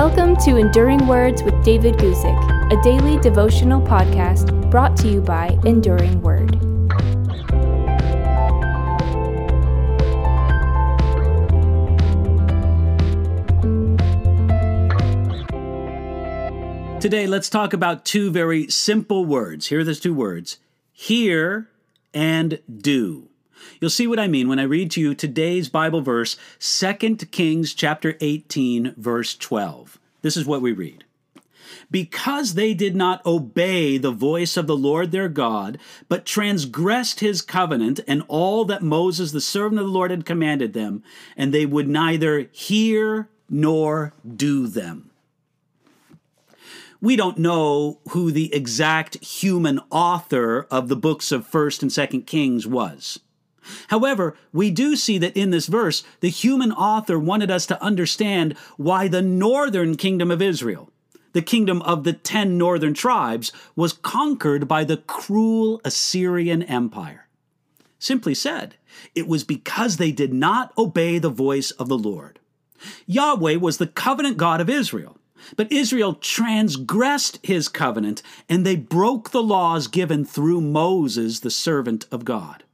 Welcome to Enduring Words with David Guzik, a daily devotional podcast brought to you by Enduring Word. Today, let's talk about two very simple words. Here are those two words hear and do. You'll see what I mean when I read to you today's Bible verse, 2 Kings chapter 18 verse 12. This is what we read. Because they did not obey the voice of the Lord their God, but transgressed his covenant and all that Moses the servant of the Lord had commanded them, and they would neither hear nor do them. We don't know who the exact human author of the books of 1st and 2nd Kings was. However, we do see that in this verse, the human author wanted us to understand why the northern kingdom of Israel, the kingdom of the ten northern tribes, was conquered by the cruel Assyrian Empire. Simply said, it was because they did not obey the voice of the Lord. Yahweh was the covenant God of Israel. But Israel transgressed his covenant, and they broke the laws given through Moses, the servant of God.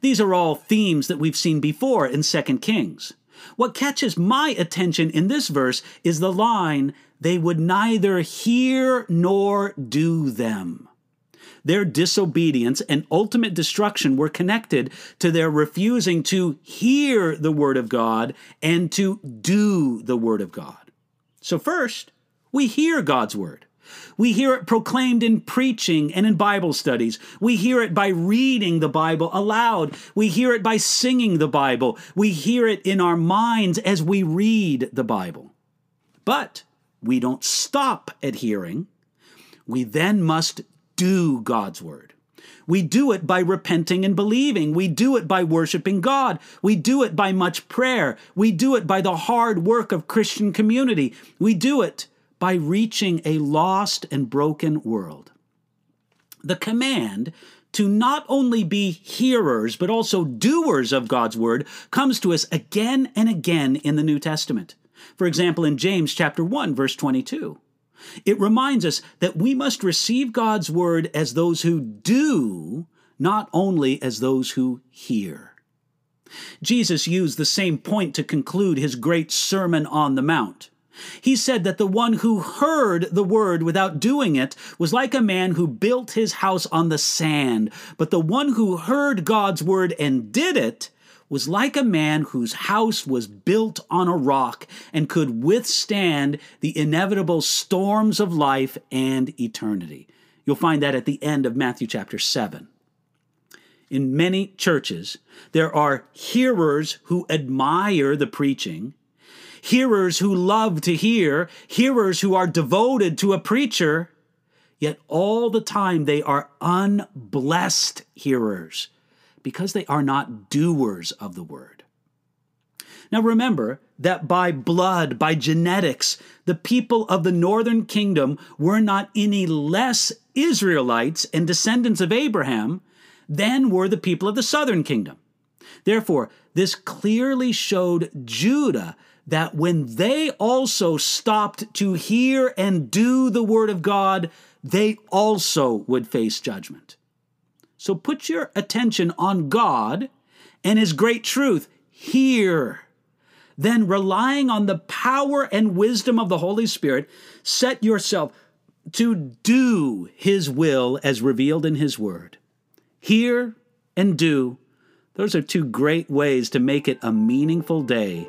These are all themes that we've seen before in 2 Kings. What catches my attention in this verse is the line, they would neither hear nor do them. Their disobedience and ultimate destruction were connected to their refusing to hear the Word of God and to do the Word of God. So, first, we hear God's Word. We hear it proclaimed in preaching and in Bible studies. We hear it by reading the Bible aloud. We hear it by singing the Bible. We hear it in our minds as we read the Bible. But we don't stop at hearing. We then must do God's word. We do it by repenting and believing. We do it by worshiping God. We do it by much prayer. We do it by the hard work of Christian community. We do it by reaching a lost and broken world. The command to not only be hearers, but also doers of God's word comes to us again and again in the New Testament. For example, in James chapter 1, verse 22. It reminds us that we must receive God's word as those who do, not only as those who hear. Jesus used the same point to conclude his great Sermon on the Mount. He said that the one who heard the word without doing it was like a man who built his house on the sand, but the one who heard God's word and did it was like a man whose house was built on a rock and could withstand the inevitable storms of life and eternity. You'll find that at the end of Matthew chapter 7. In many churches, there are hearers who admire the preaching hearers who love to hear, hearers who are devoted to a preacher, yet all the time they are unblessed hearers because they are not doers of the word. Now remember that by blood, by genetics, the people of the northern kingdom were not any less Israelites and descendants of Abraham than were the people of the southern kingdom. Therefore, this clearly showed Judah that when they also stopped to hear and do the Word of God, they also would face judgment. So put your attention on God and His great truth here. Then, relying on the power and wisdom of the Holy Spirit, set yourself to do His will as revealed in His Word. Hear and do. Those are two great ways to make it a meaningful day